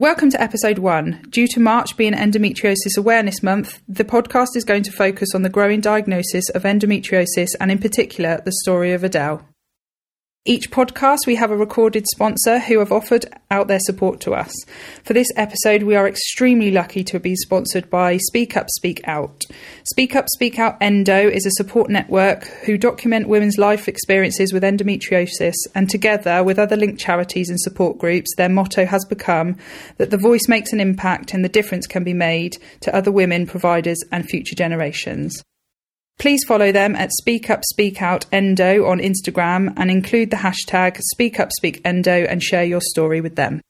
Welcome to episode one. Due to March being Endometriosis Awareness Month, the podcast is going to focus on the growing diagnosis of endometriosis and, in particular, the story of Adele. Each podcast, we have a recorded sponsor who have offered out their support to us. For this episode, we are extremely lucky to be sponsored by Speak Up, Speak Out. Speak Up, Speak Out Endo is a support network who document women's life experiences with endometriosis, and together with other linked charities and support groups, their motto has become that the voice makes an impact and the difference can be made to other women, providers, and future generations. Please follow them at Speak Up Speak Out Endo on Instagram and include the hashtag Speak Up Speak Endo and share your story with them.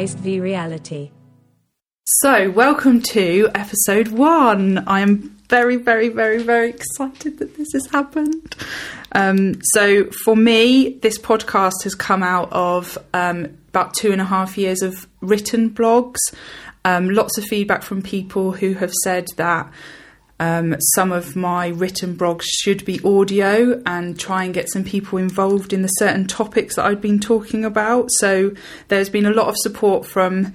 Sized v reality. So, welcome to episode one. I am very, very, very, very excited that this has happened. Um, so, for me, this podcast has come out of um, about two and a half years of written blogs. Um, lots of feedback from people who have said that um, some of my written blogs should be audio and try and get some people involved in the certain topics that I've been talking about. So there's been a lot of support from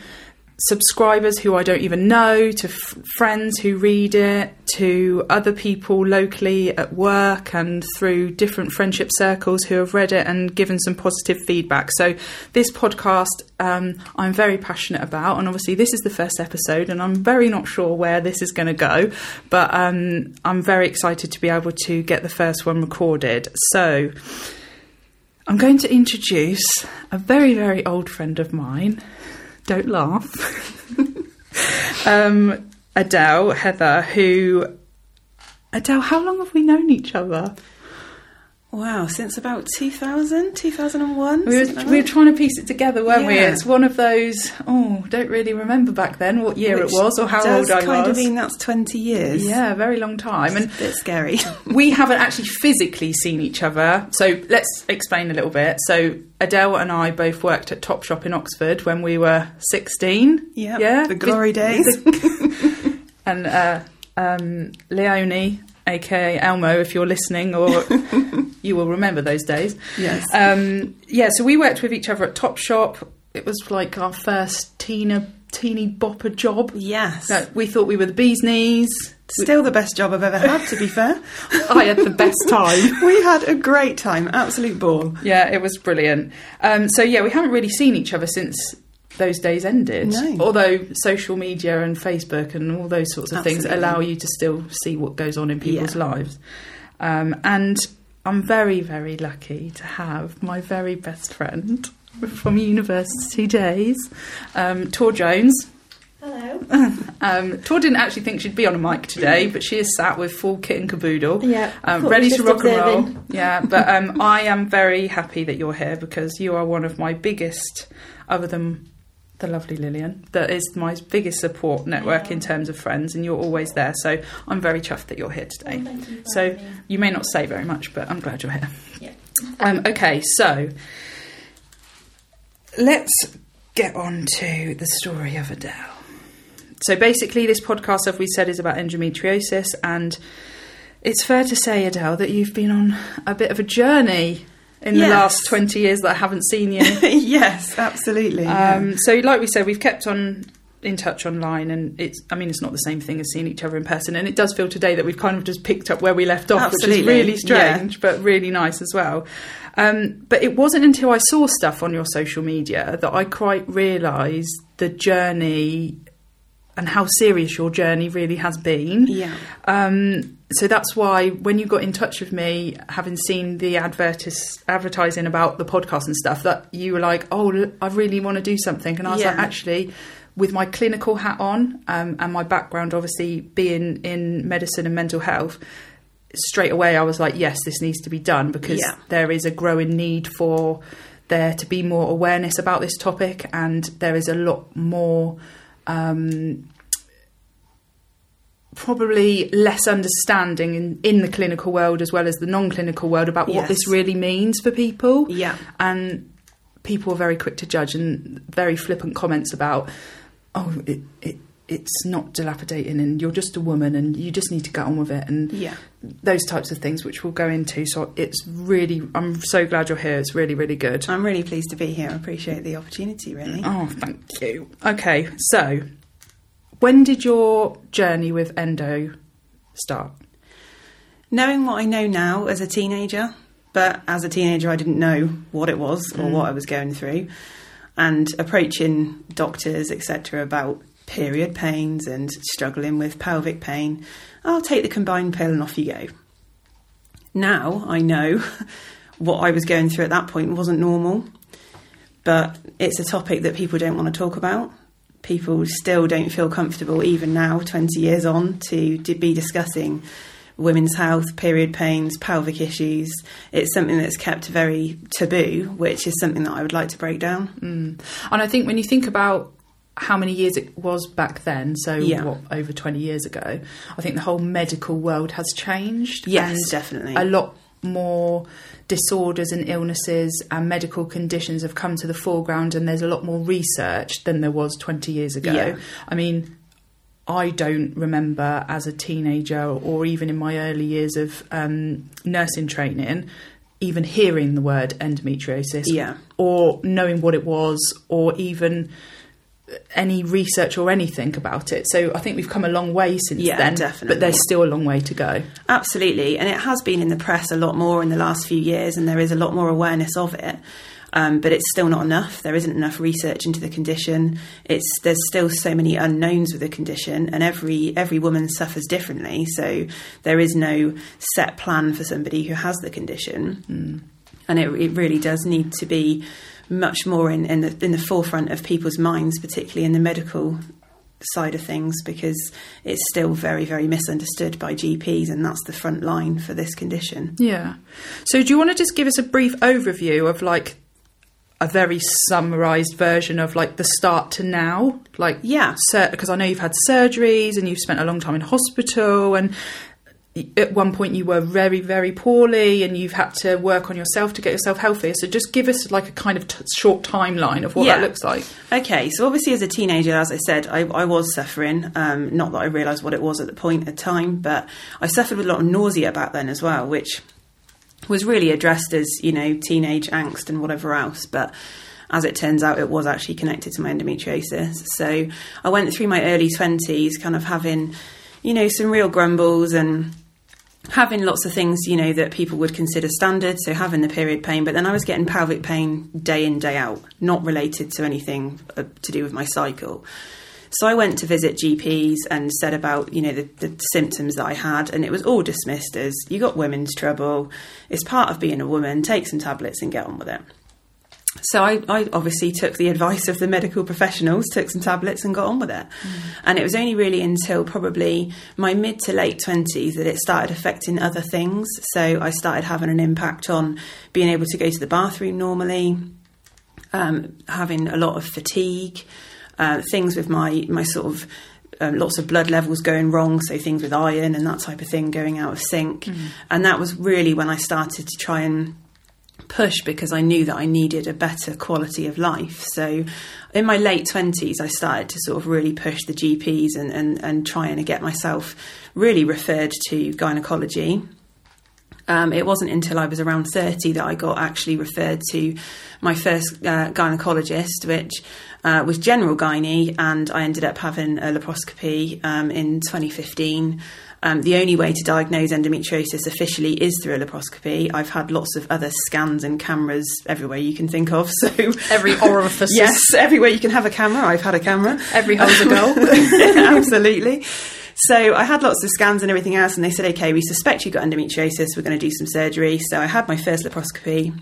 subscribers who I don't even know, to f- friends who read it, to other people locally at work and through different friendship circles who have read it and given some positive feedback. So, this podcast um, I'm very passionate about, and obviously, this is the first episode, and I'm very not sure where this is going to go, but um, I'm very excited to be able to get the first one recorded. So, I'm going to introduce a very, very old friend of mine. Don't laugh. um, Adele, Heather, who. Adele, how long have we known each other? Wow, since about 2000, 2001? We were, we were trying to piece it together, weren't we? It's one of those, oh, don't really remember back then what year Which it was or how old I kind was. of mean that's 20 years. yeah, very long time. And A bit scary. we haven't actually physically seen each other. So let's explain a little bit. So Adele and I both worked at Topshop in Oxford when we were 16. Yep, Yeah. the glory days. and uh, um, Leonie, aka Elmo, if you're listening, or you will remember those days. yes. Um, yeah, so we worked with each other at Topshop. It was like our first teena, teeny bopper job. yes. We thought we were the bee's knees. Still the best job I've ever had, to be fair. I had the best time. we had a great time, absolute ball. Yeah, it was brilliant. Um, so yeah, we haven't really seen each other since those days ended. No. Although social media and Facebook and all those sorts of things allow you to still see what goes on in people's Yeah. lives. Um, and I'm very, very lucky to have my very best friend from university days, um, Tor Jones. Hello. Um, Tor didn't actually think she'd be on a mic today, but she is sat with full kit and caboodle Yeah. um, ready to rock just and roll. Yeah, but um, I am very happy that you're here because you are one of my biggest, other than the lovely Lillian, that is my biggest support network in terms of friends, and you're always there. So I'm very chuffed that you're here today. Well, thank you So- me. You may not say very much, but I'm glad you're here. Yeah. Um, okay, so let's get on to the story of Adele. So basically, this podcast, as we said, is about endometriosis, and it's fair to say, Adele, that you've been on a bit of a journey in the last 20 years that I haven't seen you. yes, absolutely. yeah. Um, so, like we said, we've kept on in touch online, and it's. I mean, it's not the same thing as seeing each other in person, and it does feel today that we've kind of just picked up where we left off, which is Absolutely, really yeah. strange, but really nice as well. Um, but it wasn't until I saw stuff on your social media that I quite realised the journey and how serious your journey really has been. yeah. Um, so that's why when you got in touch with me, having seen the advertis- advertising about the podcast and stuff, that you were like, "Oh, I really want to do something," and I was like, "Actually." With my clinical hat on um, and my background, obviously being in medicine and mental health, straight away I was like, yes, this needs to be done because Yeah. there is a growing need for there to be more awareness about this topic, and there is a lot more um, probably less understanding in, in the clinical world as well as the non-clinical world about what this really means for people. Yeah. and people are very quick to judge and very flippant comments about, oh, it, it it's not dilapidating and you're just a woman and you just need to get on with it and Yeah. those types of things which we'll go into. So it's really, I'm so glad you're here. It's really, really good. I'm really pleased to be here. I appreciate the opportunity, really. Oh, thank you. Okay, so when did your journey with endo start? Knowing what I know now as a teenager, but as a teenager, I didn't know what it was or mm. what I was going through, and approaching doctors, etc., about period pains and struggling with pelvic pain. I'll take the combined pill and off you go. Now I know what I was going through at that point wasn't normal, but it's a topic that people don't want to talk about. People still don't feel comfortable, even now, 20 years on, to, to be discussing women's health, period pains, pelvic issues. It's something that's kept very taboo, which is something that I would like to break down. Mm. And I think when you think about how many years it was back then, so Yeah. what over twenty years ago, I think the whole medical world has changed. Yes, definitely. A lot more disorders and illnesses and medical conditions have come to the foreground, and there's a lot more research than there was twenty years ago. Yeah. I mean. I don't remember as a teenager or even in my early years of um, nursing training even hearing the word endometriosis Yeah. or knowing what it was or even any research or anything about it. So I think we've come a long way since Yeah, then, definitely. but there's still a long way to go. Absolutely, and it has been in the press a lot more in the last few years, and there is a lot more awareness of it. Um, but it's still not enough. There isn't enough research into the condition. It's there's still so many unknowns with the condition, and every every woman suffers differently. So there is no set plan for somebody who has the condition, and it, it really does need to be much more in, in the in the forefront of people's minds, particularly in the medical side of things because it's still very very misunderstood by GPs and that's the front line for this condition. Yeah. So do you want to just give us a brief overview of like a very summarized version of like the start to now? Like Yeah. because I know you've had surgeries and you've spent a long time in hospital and at one point you were very very poorly and you've had to work on yourself to get yourself healthier so just give us like a kind of t- short timeline of what Yeah. that looks like Okay, so obviously as a teenager, as I said, I, I was suffering. Um, not that I realised what it was at the point of time, but I suffered with a lot of nausea back then as well, which was really addressed as you know teenage angst and whatever else, but. As it turns out, it was actually connected to my endometriosis. So I went through my early 20s kind of having, you know, some real grumbles and having lots of things, you know, that people would consider standard. So having the period pain, but then I was getting pelvic pain day in, day out, not related to anything uh, to do with my cycle. So I went to visit GPs and said about, you know, the, the symptoms that I had, and it was all dismissed as you got women's trouble. It's part of being a woman. Take some tablets and get on with it. So I, I obviously took the advice of the medical professionals, took some tablets and got on with it. And it was only really until probably my mid to late 20s that it started affecting other things. So I started having an impact on being able to go to the bathroom normally, um, having a lot of fatigue, uh, things with my, my sort of um, lots of blood levels going wrong, so things with iron and that type of thing going out of sync. And that was really when I started to try and push because I knew that I needed a better quality of life. So in my late 20s, I started to sort of really push the GPs and, and, and try and get myself really referred to gynecology. Um, it wasn't until I was around 30 that I got actually referred to my first uh, gynecologist, which uh, was general gynae, and I ended up having a laparoscopy um, in 2015. Um, the only way to diagnose endometriosis officially is through a laparoscopy. I've had lots of other scans and cameras everywhere you can think of. So every orifice yes, everywhere you can have a camera, I've had a camera. every hole's a goal Absolutely. So I had lots of scans and everything else, and they said, okay, we suspect you've got endometriosis. We're going to do some surgery. So I had my first laparoscopy.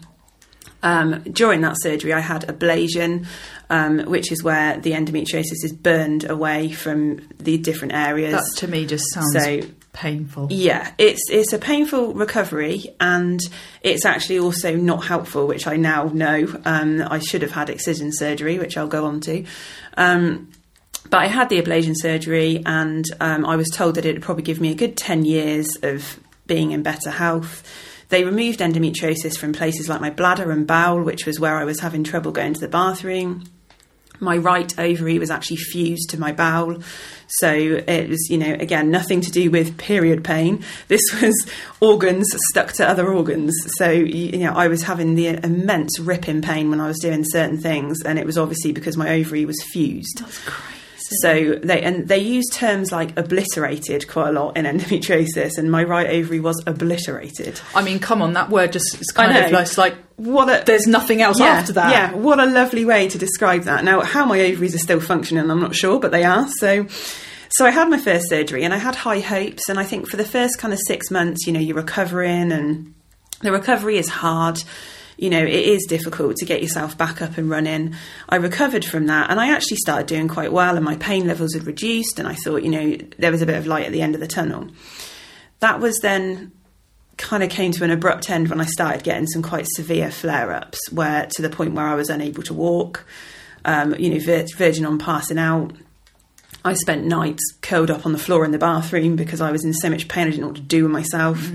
Um, during that surgery, I had ablation, um, which is where the endometriosis is burned away from the different areas. that to me just sounds So- painful Yeah, it's it's a painful recovery, and it's actually also not helpful, which I now know. Um, I should have had excision surgery, which I'll go on to. Um, but I had the ablation surgery, and um, I was told that it would probably give me a good 10 years of being in better health. They removed endometriosis from places like my bladder and bowel, which was where I was having trouble going to the bathroom. My right ovary was actually fused to my bowel. So it was, you know, again, nothing to do with period pain. This was organs stuck to other organs. So, you know, I was having the immense ripping pain when I was doing certain things. And it was obviously because my ovary was fused. That's crazy. So they and they use terms like obliterated quite a lot in endometriosis, and my right ovary was obliterated. I mean, come on, that word just is kind of like, like What a there's nothing else yeah, after that. Yeah, what a lovely way to describe that. Now, how my ovaries are still functioning, I'm not sure, but they are. So, so I had my first surgery, and I had high hopes. And I think for the first kind of six months, you know, you're recovering, and the recovery is hard. You know, it is difficult to get yourself back up and running. I recovered from that, and I actually started doing quite well, and my pain levels had reduced. And I thought, you know, there was a bit of light at the end of the tunnel. That was then kind of came to an abrupt end when I started getting some quite severe flare ups, where to the point where I was unable to walk, um, you know, vir- virgin on passing out. I spent nights curled up on the floor in the bathroom because I was in so much pain I didn't know what to do with myself.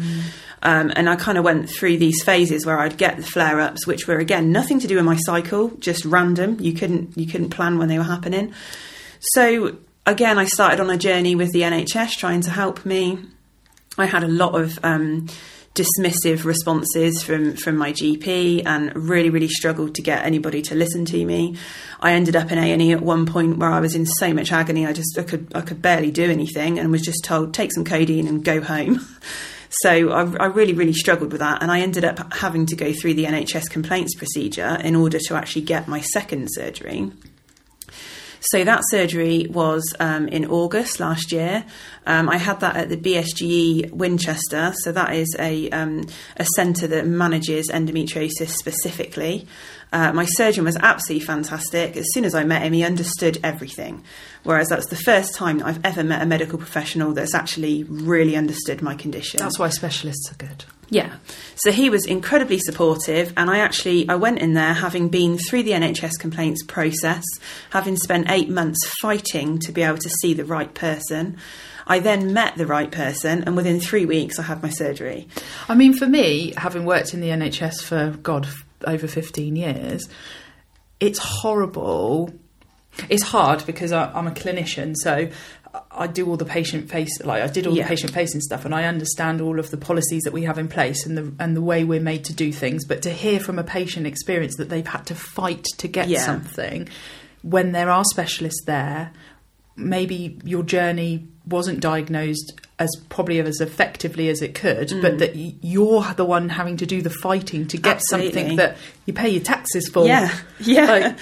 Um, and I kind of went through these phases where I'd get the flare ups, which were again nothing to do with my cycle, just random. You couldn't you couldn't plan when they were happening. So again, I started on a journey with the NHS trying to help me. I had a lot of um, dismissive responses from from my GP, and really, really struggled to get anybody to listen to me. I ended up in A and E at one point where I was in so much agony, I just I could I could barely do anything, and was just told take some codeine and go home. So I, I really, really struggled with that, and I ended up having to go through the NHS complaints procedure in order to actually get my second surgery. So that surgery was um, in August last year. Um, I had that at the BSGE Winchester. So that is a um, a centre that manages endometriosis specifically. Uh, my surgeon was absolutely fantastic. As soon as I met him, he understood everything. Whereas that's the first time that I've ever met a medical professional that's actually really understood my condition. That's why specialists are good. Yeah. So he was incredibly supportive and I actually I went in there having been through the NHS complaints process, having spent 8 months fighting to be able to see the right person. I then met the right person and within 3 weeks I had my surgery. I mean, for me, having worked in the NHS for God over fifteen years, it's horrible. It's hard because I, I'm a clinician, so I do all the patient face, like I did all Yeah. the patient facing stuff, and I understand all of the policies that we have in place and the and the way we're made to do things. But to hear from a patient experience that they've had to fight to get Yeah. something, when there are specialists there, maybe your journey wasn't diagnosed as probably as effectively as it could, but mm. that you're the one having to do the fighting to get Absolutely. something that you pay your taxes for. Yeah. Yeah. Like-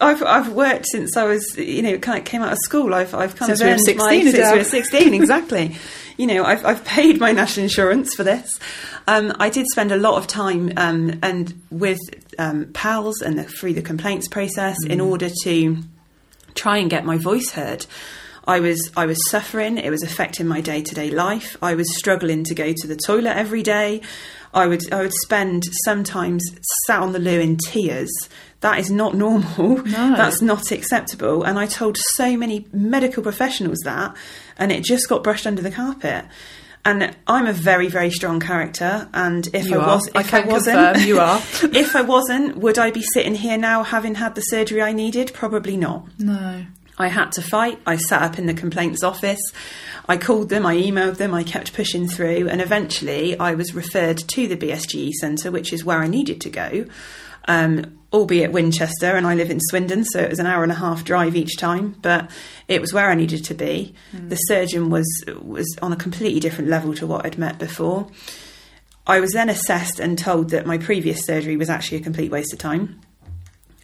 I've I've worked since I was you know kind of came out of school. I've I've kind Since of earned 16, my since we were sixteen exactly. you know I've I've paid my national insurance for this. Um, I did spend a lot of time um, and with um, pals and the, through the complaints process in order to try and get my voice heard. I was I was suffering. It was affecting my day to day life. I was struggling to go to the toilet every day. I would I would spend sometimes sat on the loo in tears. That is not normal. No. That's not acceptable. And I told so many medical professionals that, and it just got brushed under the carpet. And I'm a very very strong character. And if You I are. was, I if can wasn't, confirm you are. if I wasn't, would I be sitting here now having had the surgery I needed? Probably not. No. I had to fight. I sat up in the complaints office. I called them, I emailed them, I kept pushing through, and eventually I was referred to the BSGE centre, which is where I needed to go, um, albeit Winchester, and I live in Swindon, so it was an hour and a half drive each time, but it was where I needed to be. The surgeon was was on a completely different level to what I'd met before. I was then assessed and told that my previous surgery was actually a complete waste of time.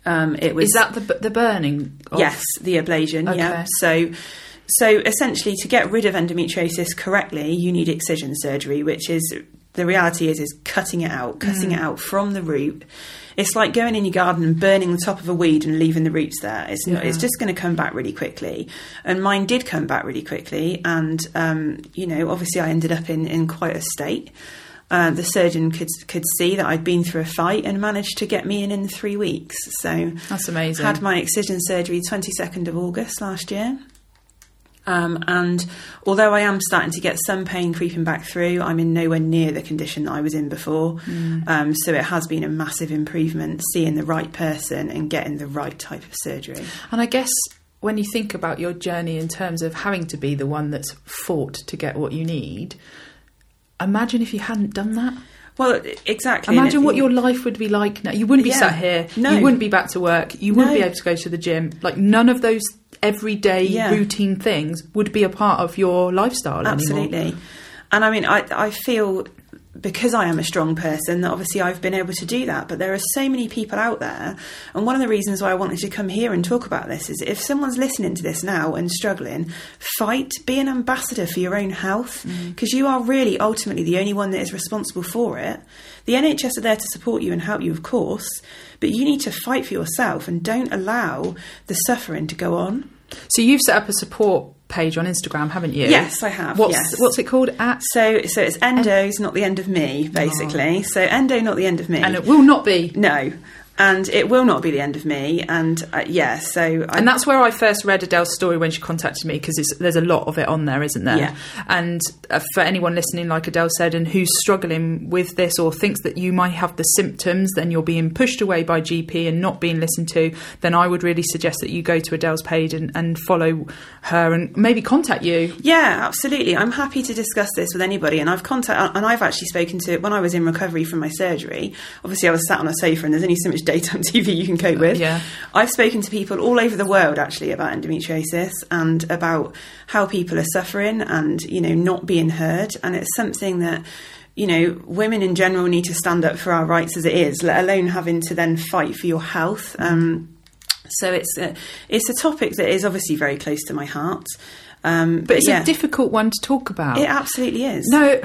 Um, it was Is that the the burning? of- Yes, the ablation. Yeah. Okay. So, so essentially, to get rid of endometriosis correctly, you need excision surgery, which is the reality is is cutting it out, cutting Mm. it out from the root. It's like going in your garden and burning the top of a weed and leaving the roots there. It's not, it's just going to come back really quickly. And mine did come back really quickly. And um, you know, obviously, I ended up in in quite a state. uh, the surgeon could could see that I'd been through a fight and managed to get me in in three weeks. So That's amazing. had my excision surgery 22nd of August last year. Um, and although I am starting to get some pain creeping back through, I'm in nowhere near the condition that I was in before. Um, so it has been a massive improvement seeing the right person and getting the right type of surgery. And I guess when you think about your journey in terms of having to be the one that's fought to get what you need, imagine if you hadn't done that. Well, exactly. Imagine what your life would be like now. You wouldn't be Yeah. sat here. No. You wouldn't be back to work. You wouldn't No. be able to go to the gym. Like none of those everyday Yeah. routine things would be a part of your lifestyle anymore. Absolutely. And I mean, I, I feel because I am a strong person that obviously I've been able to do that. But there are so many people out there. And one of the reasons why I wanted to come here and talk about this is if someone's listening to this now and struggling, fight, be an ambassador for your own health mm. because you are really ultimately the only one that is responsible for it. The NHS are there to support you and help you, of course, but you need to fight for yourself and don't allow the suffering to go on. So you've set up a support page on Instagram, haven't you? Yes, I have, What's yes. what's it called? At So, so it's endo's not the end of me, basically. Oh. So endo not the end of me. and it will not be. no, and it will not be the end of me. And uh, yeah, so I, And that's where I first read Adele's story when she contacted me because there's a lot of it on there, isn't there? Yeah. And uh, for anyone listening, like Adele said, and who's struggling with this or thinks that you might have the symptoms, then you're being pushed away by GP and not being listened to, then I would really suggest that you go to Adele's page and, and follow her and maybe contact you. Yeah, absolutely. I'm happy to discuss this with anybody, and I've contact and I've actually spoken to when I was in recovery from my surgery. Obviously, I was sat on a sofa, and there's only so much daytime TV you can cope with. Yeah. I've spoken to people all over the world actually about endometriosis and about how people are suffering and you know not being heard, and it's something that. You know, women in general need to stand up for our rights as it is, let alone having to then fight for your health. Um, so it's a, it's a topic that is obviously very close to my heart. Um, But it's yeah. a difficult one to talk about. It absolutely is. No,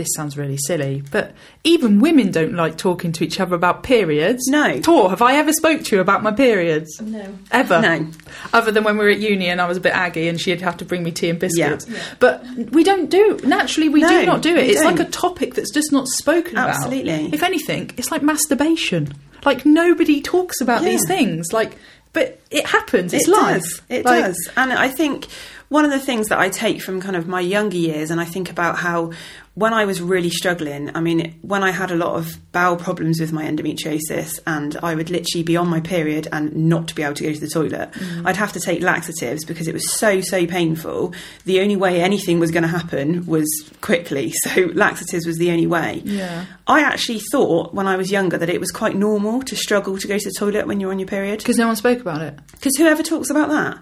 this sounds really silly, but even women don't like talking to each other about periods. No. Tor, have I ever spoke to you about my periods? No. Ever? No. Other than when we were at uni and I was a bit aggy and she'd have to bring me tea and biscuits. Yeah. But we don't do, naturally, we No, do not do it. It's like don't. a topic that's just not spoken about. Absolutely. If anything, it's like masturbation. Like nobody talks about Yeah. these things. Like, but it happens. It's it life. Does. It Like, does. And I think one of the things that I take from kind of my younger years, and I think about how when I was really struggling, I mean, when I had a lot of bowel problems with my endometriosis, and I would literally be on my period and not be able to go to the toilet, Mm. I'd have to take laxatives because it was so, so painful. The only way anything was going to happen was quickly. So laxatives was the only way. Yeah. I actually thought when I was younger that it was quite normal to struggle to go to the toilet when you're on your period. Because no one spoke about it. Because whoever talks about that?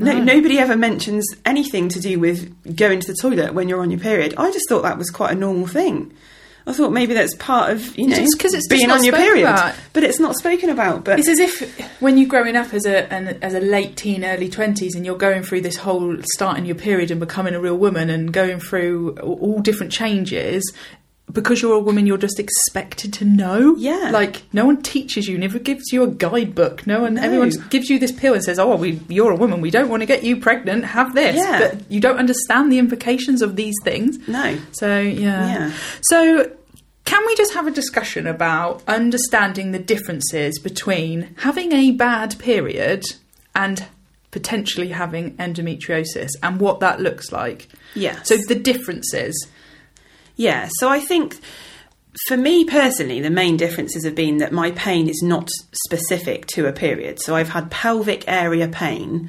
No, No. nobody ever mentions anything to do with going to the toilet when you're on your period. I just thought that was quite a normal thing. I thought maybe that's part of you know It's 'cause it's just being on your period, about. but it's not spoken about. But It's as if when you're growing up as a an, as a late teen, early twenties, and you're going through this whole starting your period and becoming a real woman and going through all different changes. Because you're a woman, you're just expected to know. Yeah. like no one teaches you, never gives you a guidebook. No one, No. everyone gives you this pill and says, "Oh, we, you're a woman. We don't want to get you pregnant. Have this." Yeah. But you don't understand the implications of these things. no, So yeah. Yeah. So can we just have a discussion about understanding the differences between having a bad period and potentially having endometriosis and what that looks like? Yeah. So the differences. Yeah, so I think for me personally, the main differences have been that my pain is not specific to a period. So I've had pelvic area pain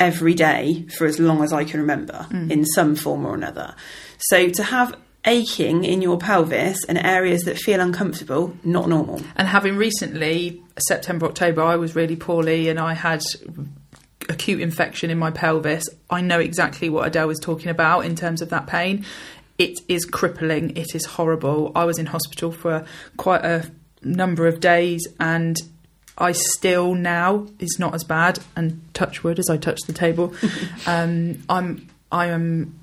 every day for as long as I can remember mm. in some form or another. So to have aching in your pelvis and areas that feel uncomfortable, not normal. And having recently, September, October, I was really poorly and I had acute infection in my pelvis. I know exactly what Adele was talking about in terms of that pain. It is crippling. It is horrible. I was in hospital for quite a number of days and I still now is not as bad and touch wood as I touch the table. um, I'm I am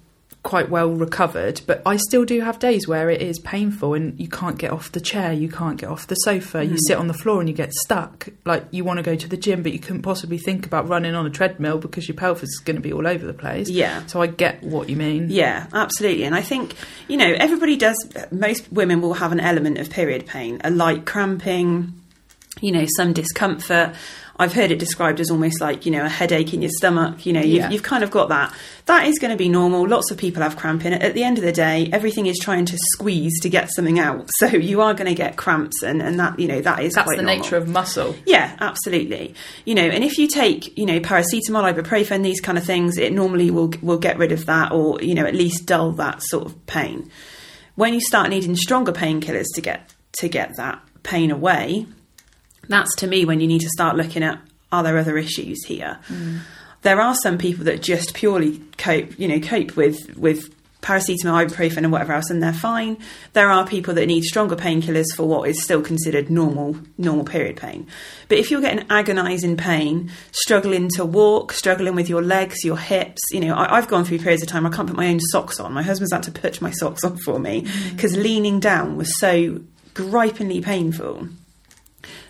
quite well recovered, but I still do have days where it is painful and you can't get off the chair, you can't get off the sofa, you hmm. sit on the floor and you get stuck. Like you want to go to the gym, but you couldn't possibly think about running on a treadmill because your pelvis is going to be all over the place. Yeah. So I get what you mean. Yeah, absolutely. And I think, you know, everybody does, most women will have an element of period pain, a light cramping, you know, some discomfort. I've heard it described as almost like, you know, a headache in your stomach. You know, you've, Yeah. you've kind of got that. That is going to be normal. Lots of people have cramping. At the end of the day, everything is trying to squeeze to get something out. So you are going to get cramps, and, and that, you know, that is That's the normal. nature of muscle. Yeah, absolutely. You know, and if you take, you know, paracetamol, ibuprofen, these kind of things, it normally will will get rid of that, or you know, at least dull that sort of pain. When you start needing stronger painkillers to get to get that pain away, that's to me when you need to start looking at are there other issues here. Mm. There are some people that just purely cope, you know, cope with with paracetamol, ibuprofen, and whatever else, and they're fine. There are people that need stronger painkillers for what is still considered normal normal period pain. But if you're getting agonising pain, struggling to walk, struggling with your legs, your hips, you know, I, I've gone through periods of time I can't put my own socks on. My husband's had to put my socks on for me mm. because leaning down was so gripingly painful.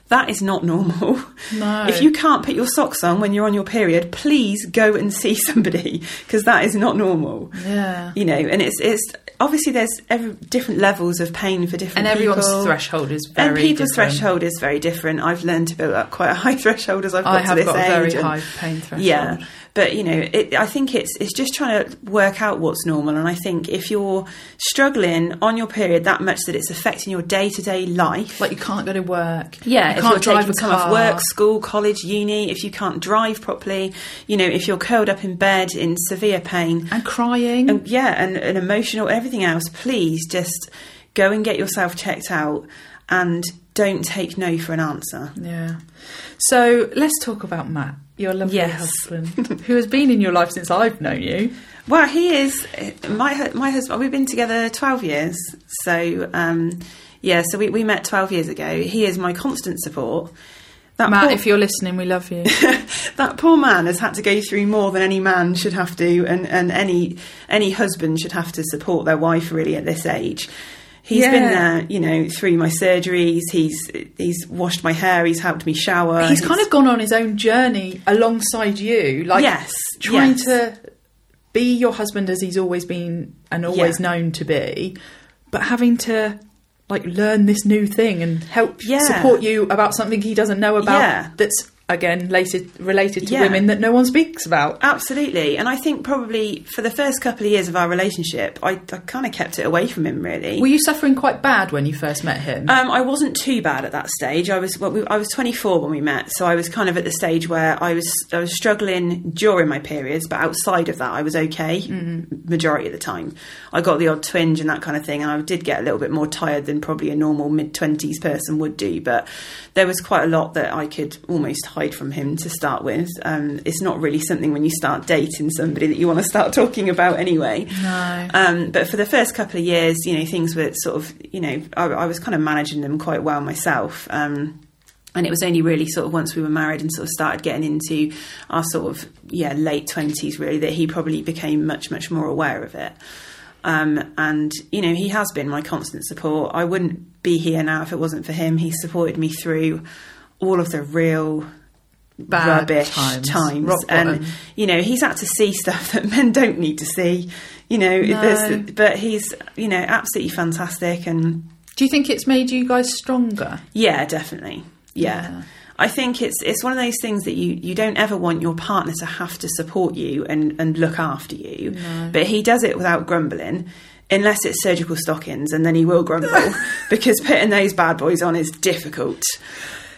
That is not normal. No. If you can't put your socks on when you're on your period, please go and see somebody because that is not normal. Yeah. You know, and it's it's obviously there's every, different levels of pain for different And everyone's people. threshold is very and people's different. threshold is very different. I've learned to build up quite a high threshold as I've got I to have this got a very and- high pain threshold. yeah, but you know, it, I think it's it's just trying to work out what's normal. And I think if you're struggling on your period that much that it's affecting your day to day life, Like you can't go to work. yeah, you if can't you're drive taking time off work, school, college, uni, if you can't drive properly, you know, if you're curled up in bed in severe pain, and crying. and yeah, and, and emotional, everything else, please just go and get yourself checked out and don't take no for an answer. Yeah. So let's talk about Matt, your lovely Yes. husband, who has been in your life since I've known you. Well, he is my my husband. We've been together twelve years, so um, yeah. So we, we met twelve years ago. He is my constant support. That Matt, poor, if you're listening, we love you. that poor man has had to go through more than any man should have to, and, and any any husband should have to support their wife really at this age. He's Yeah. been there, you know, through my surgeries. He's he's washed my hair. He's helped me shower. He's kind of gone on his own journey alongside you, like Yes, trying yes. to be your husband as he's always been and always Yeah. known to be, but having to like learn this new thing and help Yeah. support you about something he doesn't know about Yeah. that's again related related to Yeah. women that no one speaks about. Absolutely, and I think probably for the first couple of years of our relationship, I, I kind of kept it away from him. Really, Were you suffering quite bad when you first met him? Um, I wasn't too bad at that stage. I was well, we, I was 24 when we met, so I was kind of at the stage where I was I was struggling during my periods, but outside of that, I was okay majority of the time. I got the odd twinge and that kind of thing, and I did get a little bit more tired than probably a normal mid 20s person would do. But there was quite a lot that I could almost hide from him to start with. Um, it's not really something when you start dating somebody that you want to start talking about anyway. no. Um, but for the first couple of years, you know, things were sort of, you know, I, I was kind of managing them quite well myself. Um, and it was only really sort of once we were married and sort of started getting into our sort of, yeah, late 20s really, that he probably became much, much more aware of it. Um, and, you know, he has been my constant support. I wouldn't be here now if it wasn't for him. He supported me through all of the real Bad rubbish times. times, and you know he's had to see stuff that men don't need to see you know No. there's- but he's you know absolutely fantastic and Do you think it's made you guys stronger? yeah definitely yeah. Yeah. I think it's it's one of those things that you, you don't ever want your partner to have to support you and, and look after you. But he does it without grumbling, unless it's surgical stockings, and then he will grumble because putting those bad boys on is difficult.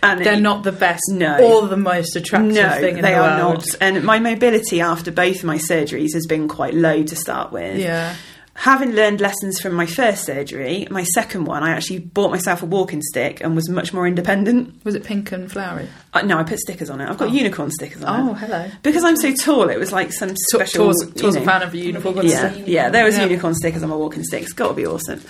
And They're it- not the best No. or the most attractive no, thing in the world. they the are world. not. And my mobility after both my surgeries has been quite low to start with. Yeah. Having learned lessons from my first surgery, my second one, I actually bought myself a walking stick and was much more independent. Was it pink and flowery? Uh, no, I put stickers on it. I've got Oh. unicorn stickers on Oh, it. hello. Because I'm so tall, it was like some special. Tours, you know- a fan of a unicorn. yeah, yeah. There was Yeah. unicorn stickers on my walking stick. It's got to be awesome.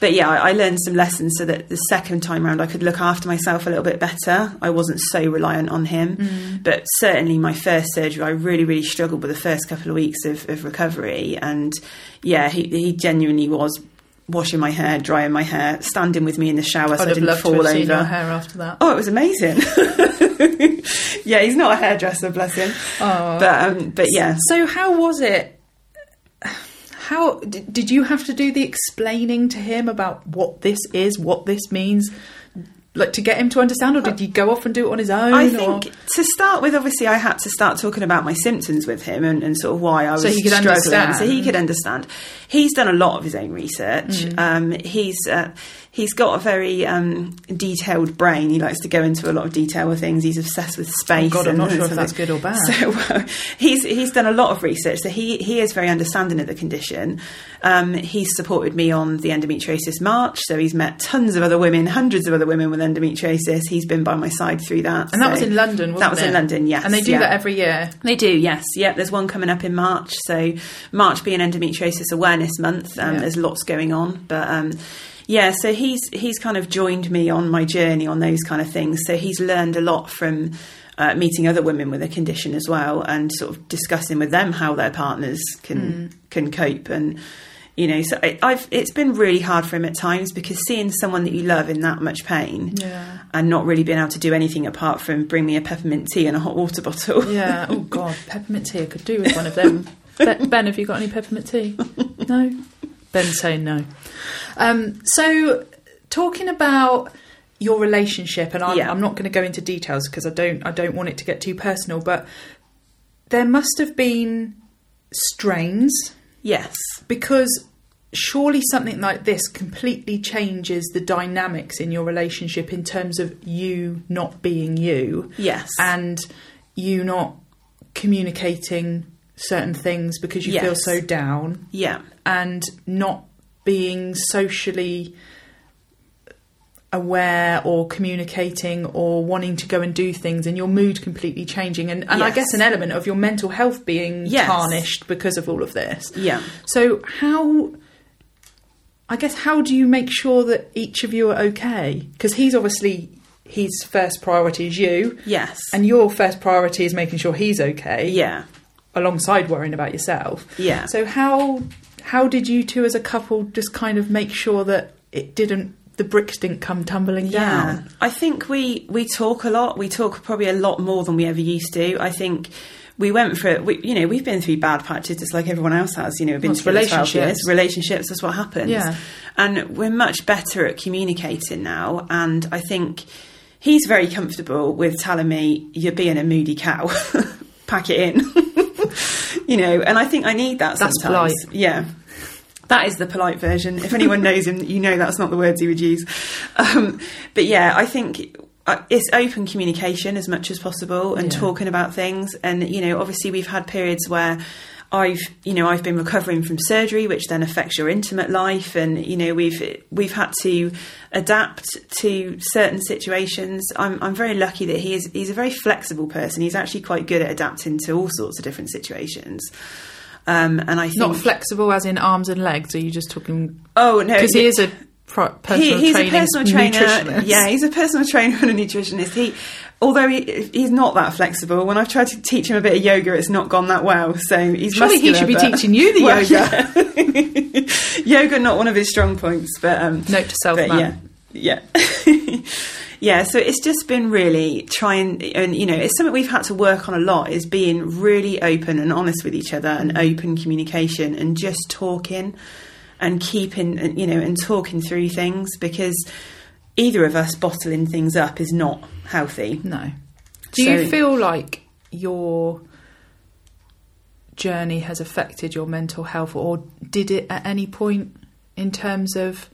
But yeah, I, I learned some lessons so that the second time round I could look after myself a little bit better. I wasn't so reliant on him. Mm. But certainly my first surgery, I really, really struggled with the first couple of weeks of, of recovery. And yeah, he, he genuinely was washing my hair, drying my hair, standing with me in the shower so I'd I didn't fall have seen your over. hair after that. Oh, it was amazing. yeah, he's not a hairdresser, bless him. Oh. But um, but yeah, So how was it? How did, did you have to do the explaining to him about what this is, what this means, like to get him to understand, or did you go off and do it on his own? I or- think to start with, obviously, I had to start talking about my symptoms with him and, and sort of why I was So he could struggling, understand. so he could understand. He's done a lot of his own research. Mm. Um, he's uh, he's got a very um, detailed brain. He likes to go into a lot of detail with things. He's obsessed with space. Oh God, I'm not sure if that's good or bad. So uh, he's he's done a lot of research. So he he is very understanding of the condition. Um, he's supported me on the endometriosis march. So he's met tons of other women, hundreds of other women with endometriosis. He's been by my side through that. and that was in London, wasn't that was it? in London, yes. And they do yeah. that every year. They do, yes. Yep, there's one coming up in March. So, March being Endometriosis Awareness Month, um, Yeah. there's lots going on. But um, yeah, so he's he's kind of joined me on my journey on those kind of things. So he's learned a lot from uh, meeting other women with a condition as well, and sort of discussing with them how their partners can can cope and. You know, so I, I've it's been really hard for him at times because seeing someone that you love in that much pain Yeah. and not really being able to do anything apart from bring me a peppermint tea and a hot water bottle. Yeah. Oh God, peppermint tea. I could do with one of them. Ben, have you got any peppermint tea? No. Ben's saying no. Um, so, talking about your relationship, and I'm, Yeah. I'm not going to go into details because I don't. I don't want it to get too personal. But there must have been strains Yes. because surely something like this completely changes the dynamics in your relationship in terms of you not being you Yes. and you not communicating certain things because you feel so down yeah. and not being socially aware or communicating or wanting to go and do things and your mood completely changing and, and I guess an element of your mental health being Yes. tarnished because of all of this. Yeah. So how I guess how do you make sure that each of you are okay? Because he's obviously his first priority is you Yes. and your first priority is making sure he's okay yeah. alongside worrying about yourself. Yeah. So how how did you two as a couple just kind of make sure that it didn't the bricks didn't come tumbling Yeah. down? I think we we talk a lot. We talk probably a lot more than we ever used to. I think we went for we, you know we've been through bad patches just like everyone else has. You know, we've been Well, through relationships. relationships. Relationships. That's what happens. Yeah. And we're much better at communicating now. And I think he's very comfortable with telling me you're being a moody cow. Pack it in. you know, and I think I need that That's sometimes. polite. Yeah. That is the polite version. If anyone knows him, you know that's not the words he would use. Um, but yeah, I think uh, it's open communication as much as possible and Yeah. talking about things. And you know, obviously, we've had periods where I've, you know, I've been recovering from surgery, which then affects your intimate life, and you know, we've we've had to adapt to certain situations. I'm I'm very lucky that he is he's a very flexible person. He's actually quite good at adapting to all sorts of different situations. Um, and I think Not flexible as in arms and legs. Are you just talking Oh no, because he is a pro- personal he, he's a personal trainer. Yeah, he's a personal trainer and a nutritionist. He, although he, he's not that flexible, when I've tried to teach him a bit of yoga, it's not gone that well. So he's Surely he should be but- teaching you the Well, yoga. yeah. yoga not one of his strong points, but um, Note to self, but man. yeah, yeah. Yeah, so it's just been really trying, and you know, it's something we've had to work on a lot. Is being really open and honest with each other, and open communication, and just talking, and keeping, and, you know, and talking through things because either of us bottling things up is not healthy. No. Do you feel like your journey has affected your mental health, or did it at any point in terms of,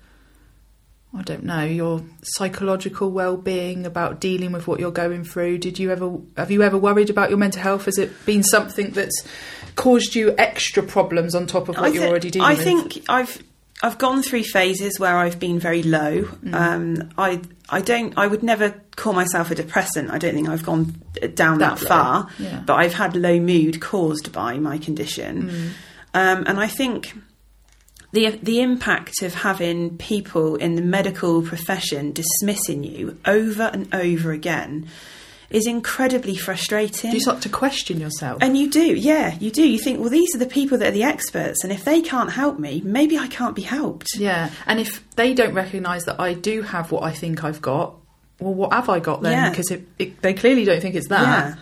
I don't know, your psychological well-being about dealing with what you're going through? Did you ever have you ever worried about your mental health? Has it been something that's caused you extra problems on top of what I you're already dealing I with? think I've I've gone through phases where I've been very low. Mm. Um, I I don't I would never call myself a depressant. I don't think I've gone down That that, far. yeah. But I've had low mood caused by my condition, Mm. um, and I think the the impact of having people in the medical profession dismissing you over and over again is incredibly frustrating. Do you start to question yourself? and you do, yeah, you do. You think, well, these are the people that are the experts, and if they can't help me, maybe I can't be helped. yeah, and if they don't recognise that I do have what I think I've got, well, what have I got then? Because they clearly don't think it's that. Yeah.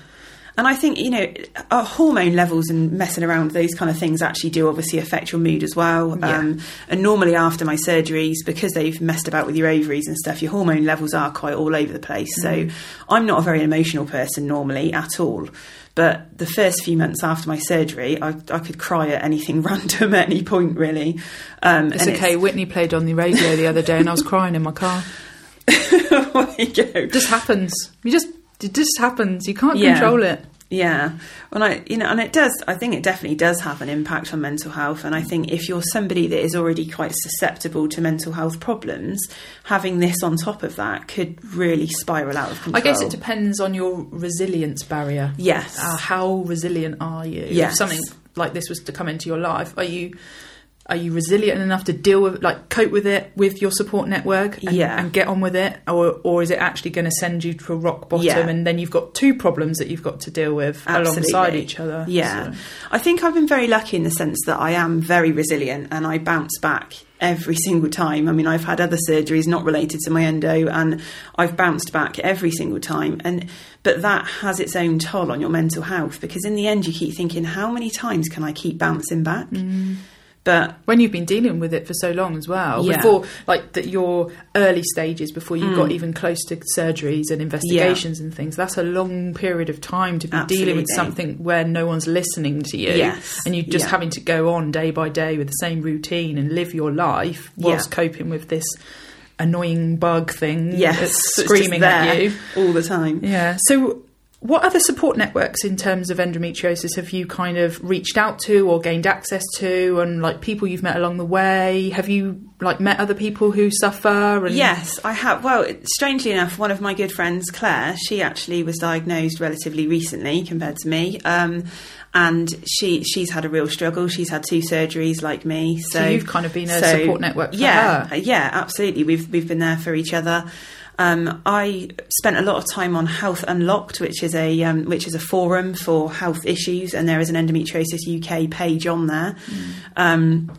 And I think, you know, our hormone levels and messing around with those kind of things actually do obviously affect your mood as well. Yeah. Um, and normally after my surgeries, because they've messed about with your ovaries and stuff, your hormone levels are quite all over the place. So I'm not a very emotional person normally at all. But the first few months after my surgery, I, I could cry at anything random at any point, really. Um, It's okay. Whitney played on the radio the other day, and I was crying in my car. there you go. Just happens. You just it just happens. You can't Yeah. control it. Yeah, and I, you know, and it does. I think it definitely does have an impact on mental health. And I think if you're somebody that is already quite susceptible to mental health problems, having this on top of that could really spiral out of control. I guess it depends on your resilience barrier. Yes. Uh, how resilient are you? Yes. If something like this was to come into your life, are you are you resilient enough to deal with like cope with it with your support network and, Yeah. and get on with it or or is it actually going to send you to a rock bottom Yeah. and then you've got two problems that you've got to deal with alongside each other Yeah. So- I think I've been very lucky in the sense that I am very resilient and I bounce back every single time. I mean, I've had other surgeries not related to my endo and I've bounced back every single time. And but that has its own toll on your mental health because in the end you keep thinking, how many times can I keep bouncing back? Mm. But when you've been dealing with it for so long as well Yeah. before like that your early stages before you Mm. got even close to surgeries and investigations and things that's a long period of time to be dealing with something where no one's listening to you Yes. and you're just Yeah. having to go on day by day with the same routine and live your life whilst Yeah. coping with this annoying bug thing yes, that's it's just screaming at you all the time. yeah. So, what other support networks in terms of endometriosis have you kind of reached out to or gained access to, and like people you've met along the way? Have you like met other people who suffer? And Yes, I have. Well, strangely enough, one of my good friends, Claire, she actually was diagnosed relatively recently compared to me, um, and she she's had a real struggle. She's had two surgeries like me, so, So you've kind of been a so- support network for yeah, her. yeah, absolutely. We've we've been there for each other. Um, I spent a lot of time on Health Unlocked, which is a um, which is a forum for health issues, and there is an endometriosis UK page on there. Um,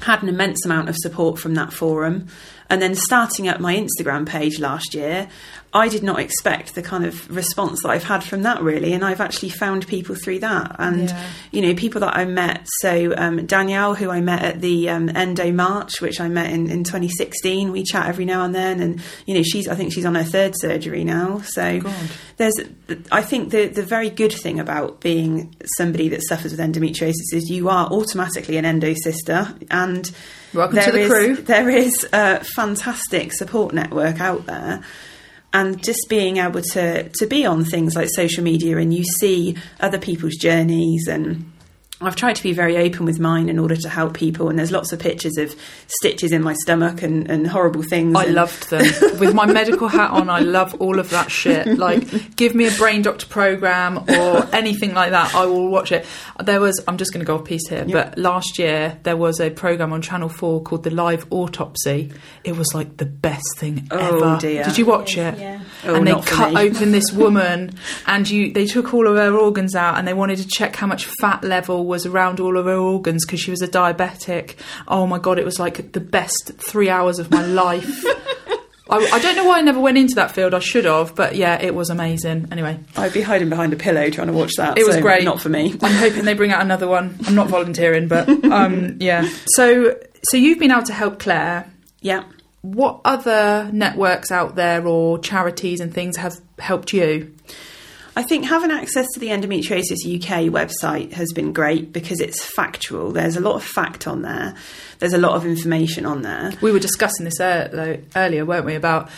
had an immense amount of support from that forum, and then starting up my Instagram page last year, I did not expect the kind of response that I've had from that really, and I've actually found people through that, and Yeah. you know people that I met. So um, Danielle, who I met at the um, Endo March, which I met in, in 2016, we chat every now and then, and you know she's I think she's on her third surgery now. So God. there's I think the the very good thing about being somebody that suffers with endometriosis is you are automatically an endo sister, and Welcome to there the is- crew. There is a fantastic support network out there. And just being able to, to be on things like social media and you see other people's journeys and I've tried to be very open with mine in order to help people and there's lots of pictures of stitches in my stomach and, and horrible things. I and- loved them. With my medical hat on, I love all of that shit. Like, give me a brain doctor program or anything like that, I will watch it. There was, I'm just going to go off piece here, but last year there was a program on Channel 4 called The Live Autopsy. It was like the best thing ever. Oh, ever. dear. Did you watch it? yeah. Oh, and they cut open this woman and you they took all of her organs out and they wanted to check how much fat level was around all of her organs because she was a diabetic. Oh my god, it was like the best three hours of my life. I, I don't know why I never went into that field. I should have, but yeah, it was amazing. Anyway, I'd be hiding behind a pillow trying to watch that. it was so great. Not for me. I'm hoping they bring out another one. I'm not volunteering, but um, yeah. So, so you've been able to help Claire. Yeah. What other networks out there or charities and things have helped you? I think having access to the Endometriosis UK website has been great because it's factual. There's a lot of fact on there. There's a lot of information on there. We were discussing this earlier, weren't we? About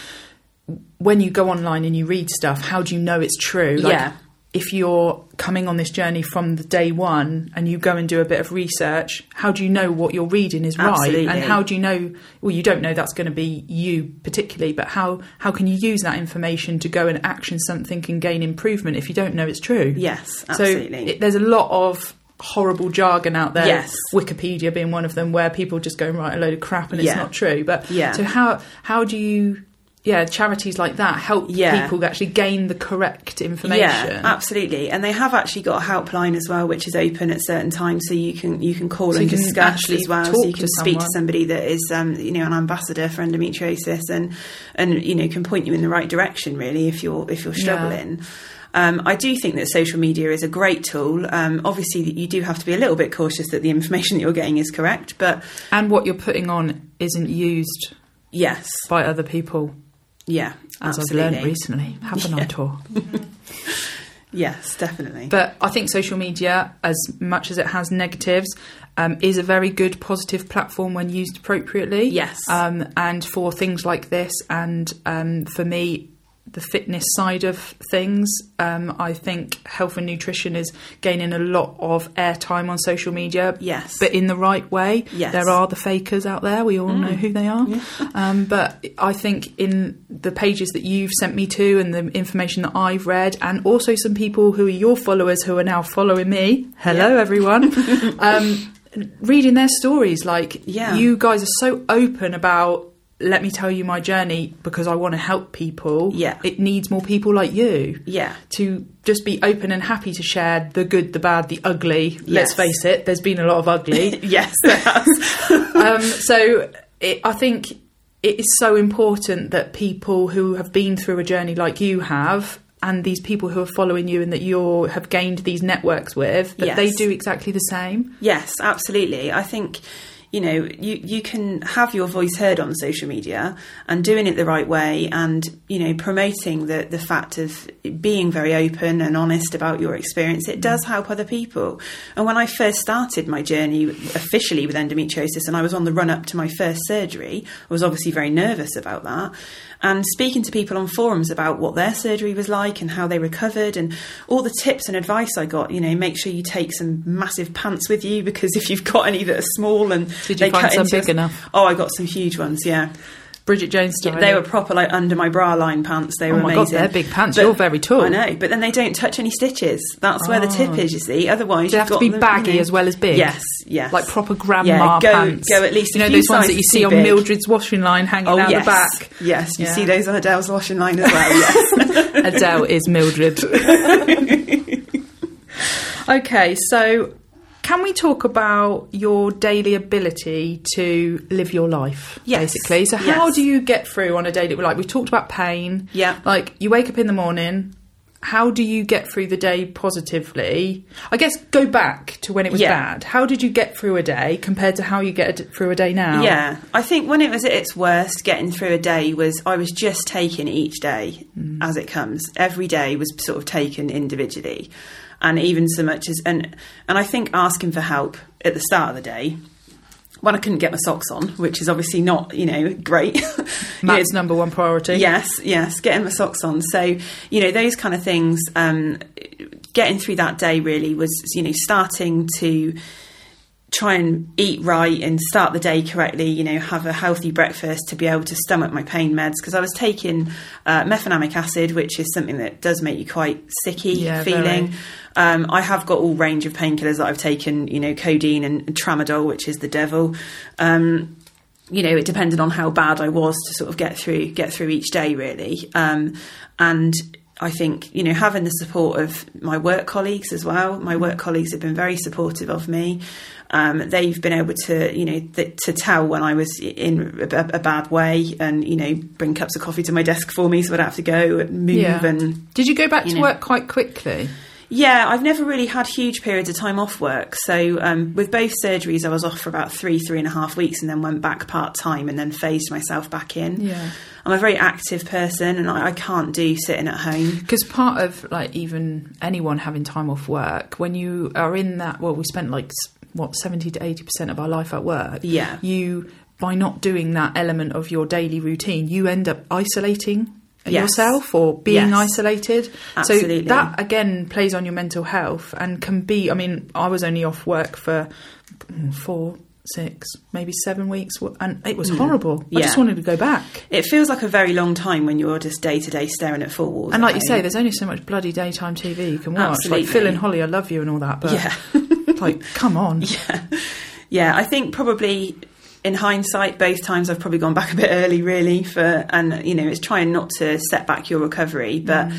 when you go online and you read stuff, how do you know it's true? Yeah. If you're coming on this journey from the day one and you go and do a bit of research, how do you know what you're reading is Absolutely. right? And how do you know? Well, you don't know that's going to be you particularly, but how how can you use that information to go and action something and gain improvement if you don't know it's true? Yes, So absolutely. it, there's a lot of horrible jargon out there. Yes. Wikipedia being one of them, where people just go and write a load of crap and it's not true. But Yeah. so how how do you? Yeah, charities like that help Yeah. people actually gain the correct information. Yeah, absolutely. And they have actually got a helpline as well, which is open at certain times, so you can you can call So and you can discuss actually as well. So you to can speak to somebody that is, um, you know, an ambassador for endometriosis, and and you know can point you in the right direction really if you're if you're Yeah. struggling. Um, I do think that social media is a great tool. Um, obviously, you do have to be a little bit cautious that the information that you're getting is correct. But And what you're putting on isn't used yes, by other people, yeah, as absolutely. I've learned recently. Haven't I, Tor? Yes, definitely. But I think social media, as much as it has negatives, um, is a very good positive platform when used appropriately. Yes. Um, and for things like this, and um, for me, the fitness side of things, um, I think health and nutrition is gaining a lot of airtime on social media. Yes. But in the right way. Yes. There are the fakers out there. We all know who they are. Um, but I think in the pages that you've sent me to and the information that I've read, and also some people who are your followers who are now following me. Hello, Yeah. everyone. um, reading their stories, like Yeah. you guys are so open about. Let me tell you my journey because I want to help people. Yeah. It needs more people like you yeah, to just be open and happy to share the good, the bad, the ugly. Let's face it, there's been a lot of ugly. yes, there has. um, so it, I think it is so important that people who have been through a journey like you have. And these people who are following you and that you have gained these networks with, that Yes. they do exactly the same. Yes, absolutely. I think you know you you can have your voice heard on social media and doing it the right way and you know promoting the the fact of being very open and honest about your experience it does help other people and when i first started my journey officially with endometriosis and i was on the run up to my first surgery i was obviously very nervous about that and speaking to people on forums about what their surgery was like and how they recovered and all the tips and advice I got, you know, make sure you take some massive pants with you because if you've got any that are small and Did you they find cut some into big enough? Oh, I got some huge ones, yeah. Bridget Jones Yeah, they were proper like under my bra line pants. They were Oh were my God, amazing. they're big pants. But- You're very tall. I know, but then they don't touch any stitches. That's where the tip Oh. is. You see, otherwise They have to be them, baggy as well as big. Yes, yes, like proper grandma Yeah, go- pants. go at least You know those ones that you see on big. Mildred's washing line hanging Oh out yes, the back. yes. You Yeah. see those on Adele's washing line as well. Yes. Adele is Mildred. okay, so can we talk about your daily ability to live your life, Yes, basically? So, how yes. do you get through on a daily? Like we talked about pain. Yeah. Like you wake up in the morning. How do you get through the day positively? I guess go back to when it was Yeah. bad. How did you get through a day compared to how you get through a day now? Yeah, I think when it was at its worst, getting through a day was I was just taking each day Mm. as it comes. Every day was sort of taken individually, and even so much as and and I think asking for help at the start of the day. When I couldn't get my socks on, which is obviously not, you know, great. You know, number one priority. Yes, yes, getting my socks on. So, you know, those kind of things, um, getting through that day really was, you know, starting to try and eat right and start the day correctly, you know, have a healthy breakfast to be able to stomach my pain meds because I was taking uh, mefenamic acid, which is something that does make you quite sicky Yeah, feeling. Um, I have got all range of painkillers that I've taken, you know, codeine and tramadol, which is the devil. Um, you know, it depended on how bad I was to sort of get through get through each day, really. Um, and I think you know having the support of my work colleagues as well. My work colleagues have been very supportive of me. Um, they've been able to you know th- to tell when I was in a, a bad way, and you know bring cups of coffee to my desk for me, so I'd have to go and move Yeah. and Did you go back You to know. work quite quickly? yeah, I've never really had huge periods of time off work. So um, with both surgeries, I was off for about three, three and a half weeks, and then went back part time, and then phased myself back in. Yeah. I'm a very active person, and I, I can't do sitting at home. Because part of like even anyone having time off work, when you are in that, well, we spent like what seventy to eighty percent of our life at work. Yeah. You by not doing that element of your daily routine, you end up isolating Yes. yourself or being Yes. isolated. Absolutely. So that again plays on your mental health and can be. I mean, I was only off work for four. Six, maybe seven weeks, and it was horrible. I Mm. Yeah. just wanted to go back. It feels like a very long time when you're just day to day staring at four walls. And like you say, there's only so much bloody daytime TV you can watch. Absolutely. Like Phil and Holly, I love you and all that, but yeah, like, come on. Yeah, yeah. I think probably in hindsight, both times I've probably gone back a bit early, really. For and you know, it's trying not to set back your recovery, but.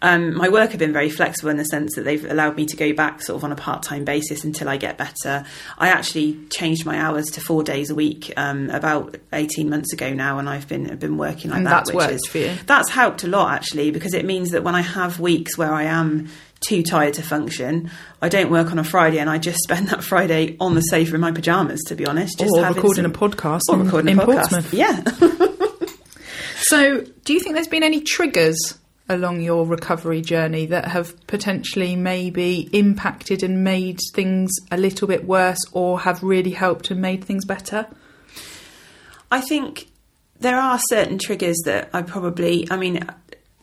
Um, my work have been very flexible in the sense that they've allowed me to go back sort of on a part-time basis until I get better. I actually changed my hours to four days a week um, about eighteen months ago now, and I've been been working like And that. that's which worked is, for you? That's helped a lot actually because it means that when I have weeks where I am too tired to function, I don't work on a Friday, and I just spend that Friday on the sofa in my pajamas. To be honest, just or recording some- a podcast or recording in a podcast. Yeah. So, do you think there's been any triggers along your recovery journey that have potentially maybe impacted and made things a little bit worse or have really helped and made things better? I think there are certain triggers that I probably. I mean,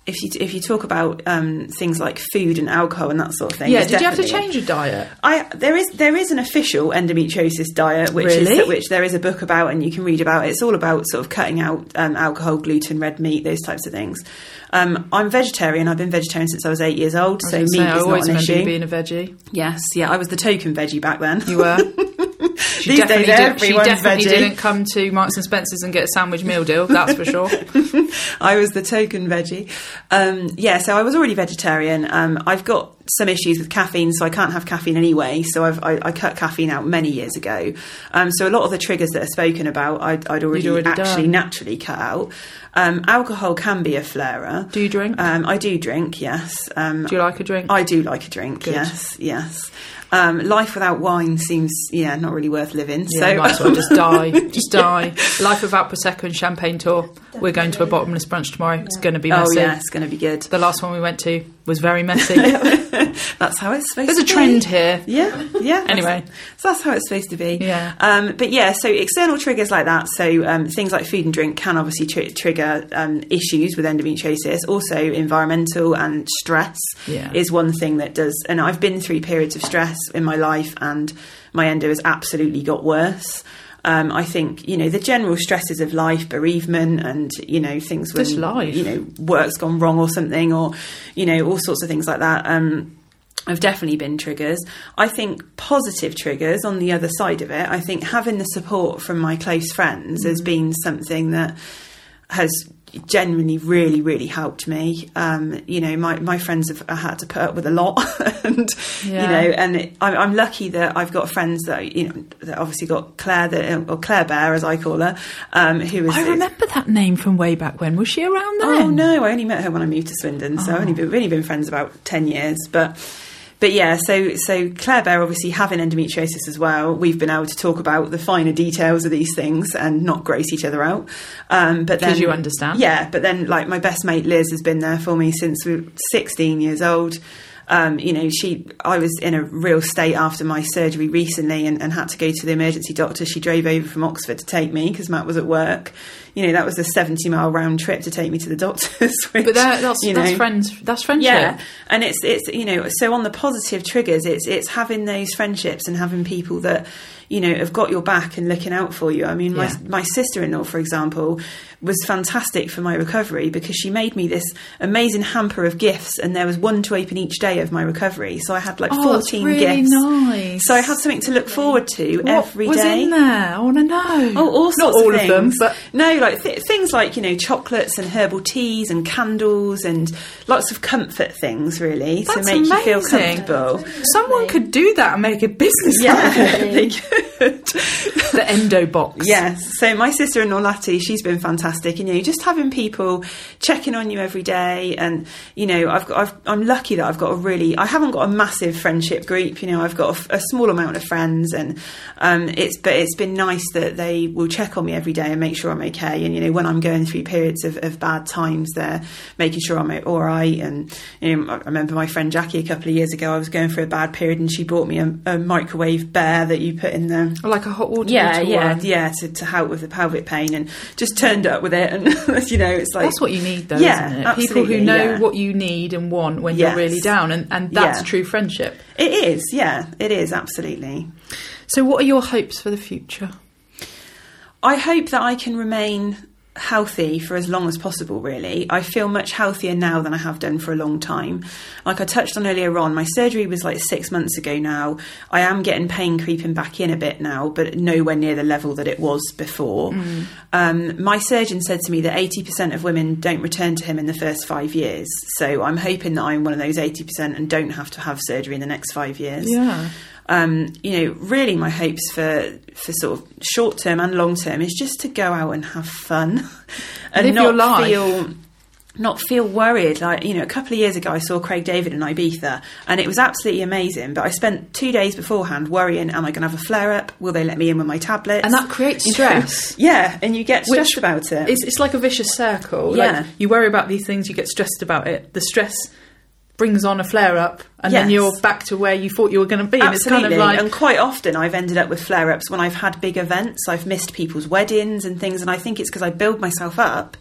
if you if you talk about um, things like food and alcohol and that sort of thing. yeah, did you have to change your diet? I there is there is an official endometriosis diet which Really? is which there is a book about and you can read about. It's all about sort of cutting out um, alcohol, gluten, red meat, those types of things. Um, I'm vegetarian. I've been vegetarian since I was eight years old, so I meat say, I is always not an issue. being a veggie. yes, yeah, I was the token veggie back then. You were. She These definitely, days, did, she definitely veggie. didn't come to Marks and Spencers and get a sandwich meal deal. That's for sure. I was the token veggie. Um, yeah, so I was already vegetarian. Um, I've got some issues with caffeine, so I can't have caffeine anyway. So I've, I, I cut caffeine out many years ago. Um, so a lot of the triggers that are spoken about, I'd, I'd already, already actually done. naturally cut out. Um, alcohol can be a flarer. Do you drink? Um, I do drink, yes. Um, Do you like a drink? I do like a drink, Good. yes, yes. Um, life without wine seems, yeah, not really worth living. Yeah, so might as well just die. Just die. Life without prosecco and champagne Tor. We're going to a bottomless brunch tomorrow. It's going to be messy. oh yeah, it's going to be good. The last one we went to was very messy. That's how it's supposed There's to a be. trend here. Yeah, yeah. that's- Anyway. so that's how it's supposed to be. Yeah. Um, but yeah, so external triggers like that. So um, things like food and drink can obviously tr- trigger um, issues with endometriosis. Also, environmental and stress Yeah. is one thing that does. And I've been through periods of stress in my life, and my endo has absolutely got worse. Um, I think you know the general stresses of life, bereavement, and you know things when Just life. you know work's gone wrong or something, or you know all sorts of things like that. Um, have definitely been triggers. I think positive triggers on the other side of it, I think having the support from my close friends has Mm. been something that has genuinely really really helped me um you know my my friends have had to put up with a lot and you know and it, I'm, I'm lucky that I've got friends that you know that obviously got Claire that or Claire Bear as I call her um who is I remember that name from way back when. Was she around then? Oh no, I only met her when I moved to Swindon, so I've only been, really been friends about ten years. But but yeah, so so Claire Bear obviously having endometriosis as well. We've been able to talk about the finer details of these things and not gross each other out. Um, but then you understand. yeah. But then like my best mate Liz has been there for me since we were sixteen years old. Um, you know, she. I was in a real state after my surgery recently, and, and had to go to the emergency doctor. She drove over from Oxford to take me because Matt was at work. You know, that was a seventy-mile round trip to take me to the doctors. Which, But that, that's, you that's friends. That's friendship. yeah, and it's it's you know so on the positive triggers, it's it's having those friendships and having people that you know have got your back and looking out for you. I mean, my Yeah. my sister in law, for example, was fantastic for my recovery because she made me this amazing hamper of gifts, and there was one to open each day of my recovery. So I had like Oh, fourteen really gifts. nice. So I had something to look forward to What every day. was in there? I want to know. Oh, all Not all of of them, but no, like th- things like you know chocolates and herbal teas and candles and lots of comfort things, really, That's to make you feel amazing. comfortable. someone could do that and make a business Yeah, out of it. they could. The endo box. Yes. So my sister-in-law Lottie, she's been fantastic, and you know, just having people checking on you every day, and you know, I've got, I've, I'm lucky that I've got a really, I haven't got a massive friendship group. You know, I've got a small amount of friends, and um, it's, but it's been nice that they will check on me every day and make sure I'm okay. And you know, when I'm going through periods of, of bad times, they're making sure I'm all right. And you know, I remember my friend Jackie a couple of years ago. I was going through a bad period, and she bought me a, a microwave bear that you put in the like a hot water yeah, yeah, one. yeah, to, to help with the pelvic pain, and just turned up with it, and you know, it's like That's what you need, though, Yeah, isn't it? People who know yeah. what you need and want when Yes. you're really down, and, and that's Yeah. true friendship. it is. Yeah, it is absolutely. So, what are your hopes for the future? I hope that I can remain healthy for as long as possible, really. I feel much healthier now than I have done for a long time. Like I touched on earlier on, my surgery was like six months ago now. I am getting pain creeping back in a bit now, but nowhere near the level that it was before. Mm. Um, my surgeon said to me that 80% of women don't return to him in the first five years. So I'm hoping that I'm one of those 80% and don't have to have surgery in the next five years Yeah. Um, you know, really my hopes for for sort of short term and long term is just to go out and have fun and Live not feel not feel worried. Like you know, a couple of years ago, I saw Craig David in Ibiza, and it was absolutely amazing. But I spent two days beforehand worrying: Am I going to have a flare up? Will they let me in with my tablets? And that creates You know, stress. yeah, and you get Which stressed about it. It's, it's like a vicious circle. Yeah. Like you worry about these things, you get stressed about it. The stress brings on a flare up, and then you're back to where you thought you were going to be. And it's Absolutely. kind of like and quite often I've ended up with flare ups when I've had big events. I've missed people's weddings and things, and I think it's because I build myself up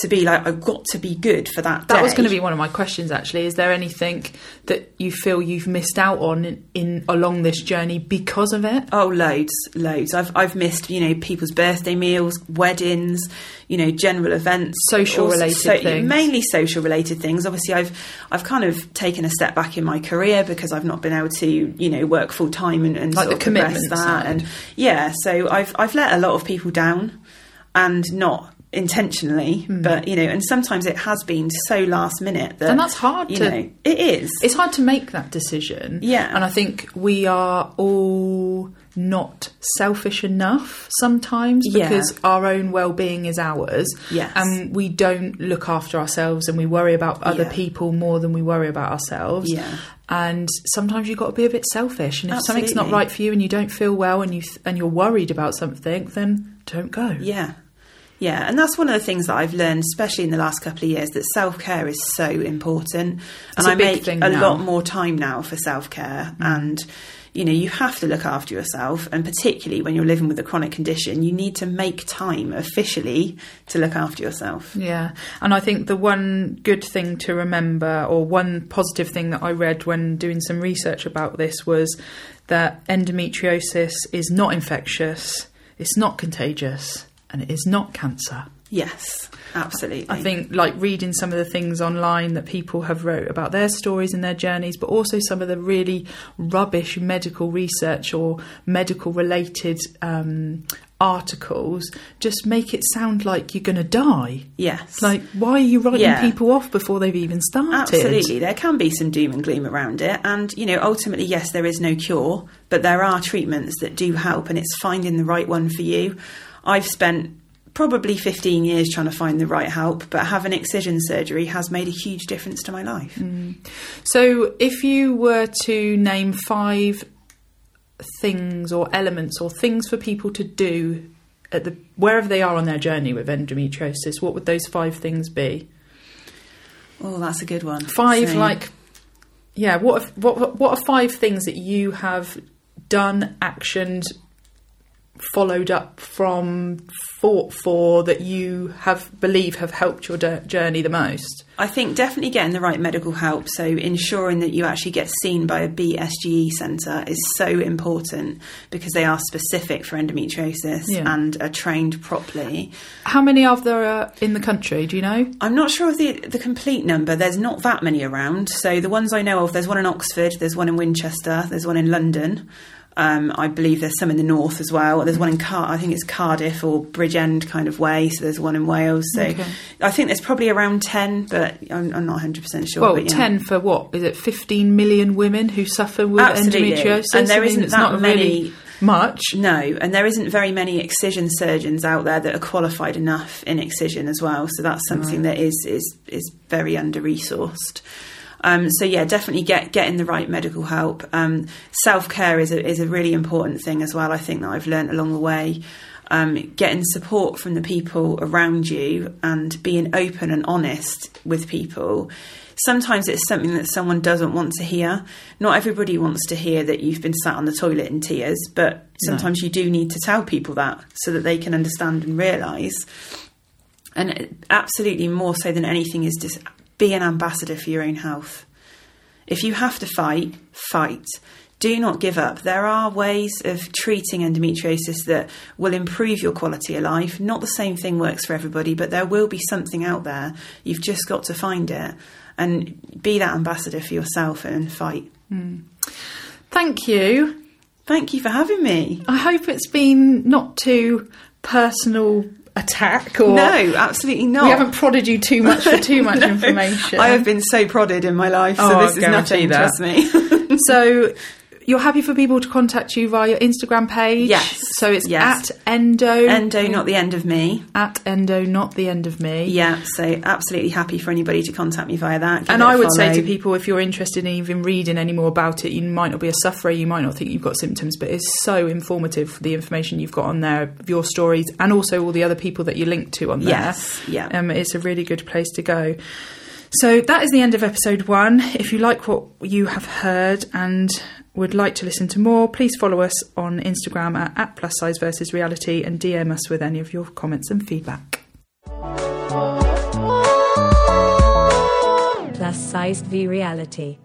to be like, I've got to be good for that day. that was going to be one of my questions. Actually, is there anything that you feel you've missed out on in, in along this journey because of it? Oh, loads, loads. I've I've missed, you know, people's birthday meals, weddings, you know, general events, Social related things. mainly social related things. Obviously, I've I've kind of taken a step back in my career because I've not been able to, you know, work full time and, and Like sort the of commitment that. side. And yeah, so I've I've let a lot of people down, and not intentionally, Hmm. but you know, and sometimes it has been so last minute that And that's hard You to- know, it is. It's hard to make that decision. Yeah. And I think we are all not selfish enough sometimes Yeah. because our own well-being is ours Yes. and we don't look after ourselves and we worry about other Yeah. people more than we worry about ourselves Yeah. and sometimes you've got to be a bit selfish and if something's not right for you and you don't feel well and you th- and you're worried about something then don't go Yeah. Yeah, and that's one of the things that I've learned, especially in the last couple of years, that self care is so important. It's and a I make a now. Mm. lot more time now for self care. And, you know, you have to look after yourself. And particularly when you're living with a chronic condition, you need to make time officially to look after yourself. Yeah, and I think the one good thing to remember, or one positive thing that I read when doing some research about this, was that endometriosis is not infectious, it's not contagious, and it is not cancer. Yes, absolutely. I think like reading some of the things online that people have wrote about their stories and their journeys, but also some of the really rubbish medical research or medical related um, articles just make it sound like you're going to die. Yes. Like, why are you writing Yeah. people off before they've even started? Absolutely, there can be some doom and gloom around it, and you know, ultimately, yes, there is no cure, but there are treatments that do help, and it's finding the right one for you. I've spent probably 15 years trying to find the right help, but having excision surgery has made a huge difference to my life. Mm. So, if you were to name five things or elements or things for people to do at the wherever they are on their journey with endometriosis, what would those five things be? Oh, that's a good one. Five, So- like, yeah. What what what are five things that you have done, actioned, followed up from, fought for that you have believe have helped your de- journey the most? I think definitely getting the right medical help, so ensuring that you actually get seen by a BSGE centre is so important because they are specific for endometriosis Yeah. and are trained properly. How many of there are uh, in the country? Do you know? I'm not sure of the the complete number. There's not that many around. So the ones I know of, there's one in Oxford, there's one in Winchester, there's one in London. Um, I believe there's some in the north as well. There's one in Car, I think it's Cardiff or Bridgend kind of way. So there's one in Wales. So Okay. I think there's probably around ten, but I'm, I'm not 100 percent sure. Well, but yeah. ten for what? Is it fifteen million women who suffer with Absolutely. endometriosis? And there I mean, isn't it's that not many- really much. No, and there isn't very many excision surgeons out there that are qualified enough in excision as well. So that's something that is is is very under resourced. Um, so yeah, definitely get getting the right medical help. Um, Self care is a, is a really important thing as well. I think that I've learnt along the way. Um, getting support from the people around you and being open and honest with people. Sometimes it's something that someone doesn't want to hear. Not everybody wants to hear that you've been sat on the toilet in tears, but sometimes you do need to tell people that so that they can understand and realise. And absolutely more so than anything is just be an ambassador for your own health. If you have to fight, fight. do not give up. There are ways of treating endometriosis that will improve your quality of life. Not the same thing works for everybody, but there will be something out there. You've just got to find it and be that ambassador for yourself and fight. Hmm. Thank you. Thank you for having me. I hope it's been not too personal attack or No, absolutely not. we haven't prodded you too much for too much information. I have been so prodded in my life, so Oh, this I'll is nothing, that. trust me. so you're happy for people to contact you via your Instagram page? Yes, So it's yes. at endo Endo, not the end of me. at endo, not the end of me. Yeah, so absolutely happy for anybody to contact me via that. Give And I would say to people, if you're interested in even reading any more about it, you might not be a sufferer, you might not think you've got symptoms, but it's so informative the information you've got on there, your stories, and also all the other people that you link to on there. Yes, yeah. Um, it's a really good place to go. So that is the end of episode one. If you like what you have heard and would like to listen to more, please follow us on Instagram at, at plus size versus reality and DM us with any of your comments and feedback. Plus sized v reality.